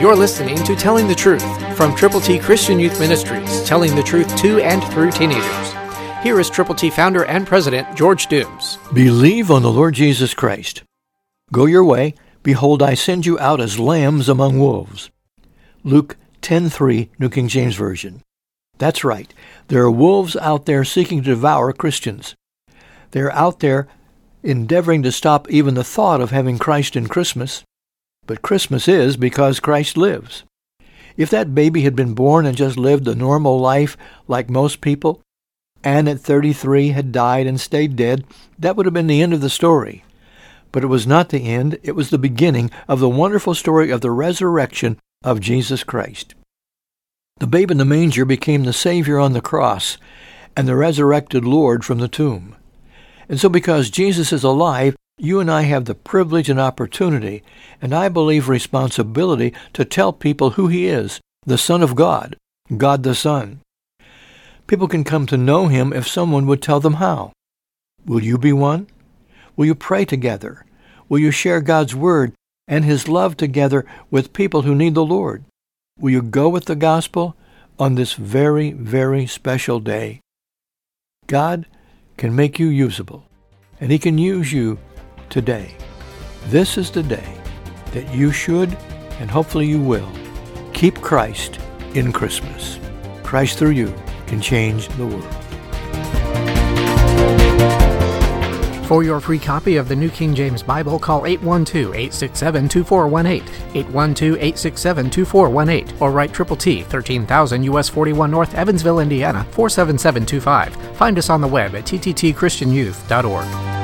You're listening to Telling the Truth from Triple T Christian Youth Ministries, telling the truth to and through teenagers. Here is Triple T founder and president George Dooms. Believe on the Lord Jesus Christ. Go your way. Behold, I send you out as lambs among wolves. Luke 10:3, New King James Version. That's right. There are wolves out there seeking to devour Christians. They're out there endeavoring to stop even the thought of having Christ in Christmas. But Christmas is because Christ lives. If that baby had been born and just lived a normal life like most people, and at 33 had died and stayed dead, that would have been the end of the story. But it was not the end, it was the beginning of the wonderful story of the resurrection of Jesus Christ. The babe in the manger became the Savior on the cross and the resurrected Lord from the tomb. And so because Jesus is alive, you and I have the privilege and opportunity, and I believe responsibility, to tell people who he is, the Son of God, God the Son. People can come to know him if someone would tell them how. Will you be one? Will you pray together? Will you share God's Word and His love together with people who need the Lord? Will you go with the gospel on this very, very special day? God can make you usable, and He can use you today. This is the day that you should, and hopefully you will, keep Christ in Christmas. Christ through you can change the world. For your free copy of the New King James Bible, call 812-867-2418, 812-867-2418, or write Triple T, 13,000 US 41 North, Evansville, Indiana, 47725. Find us on the web at tttchristianyouth.org.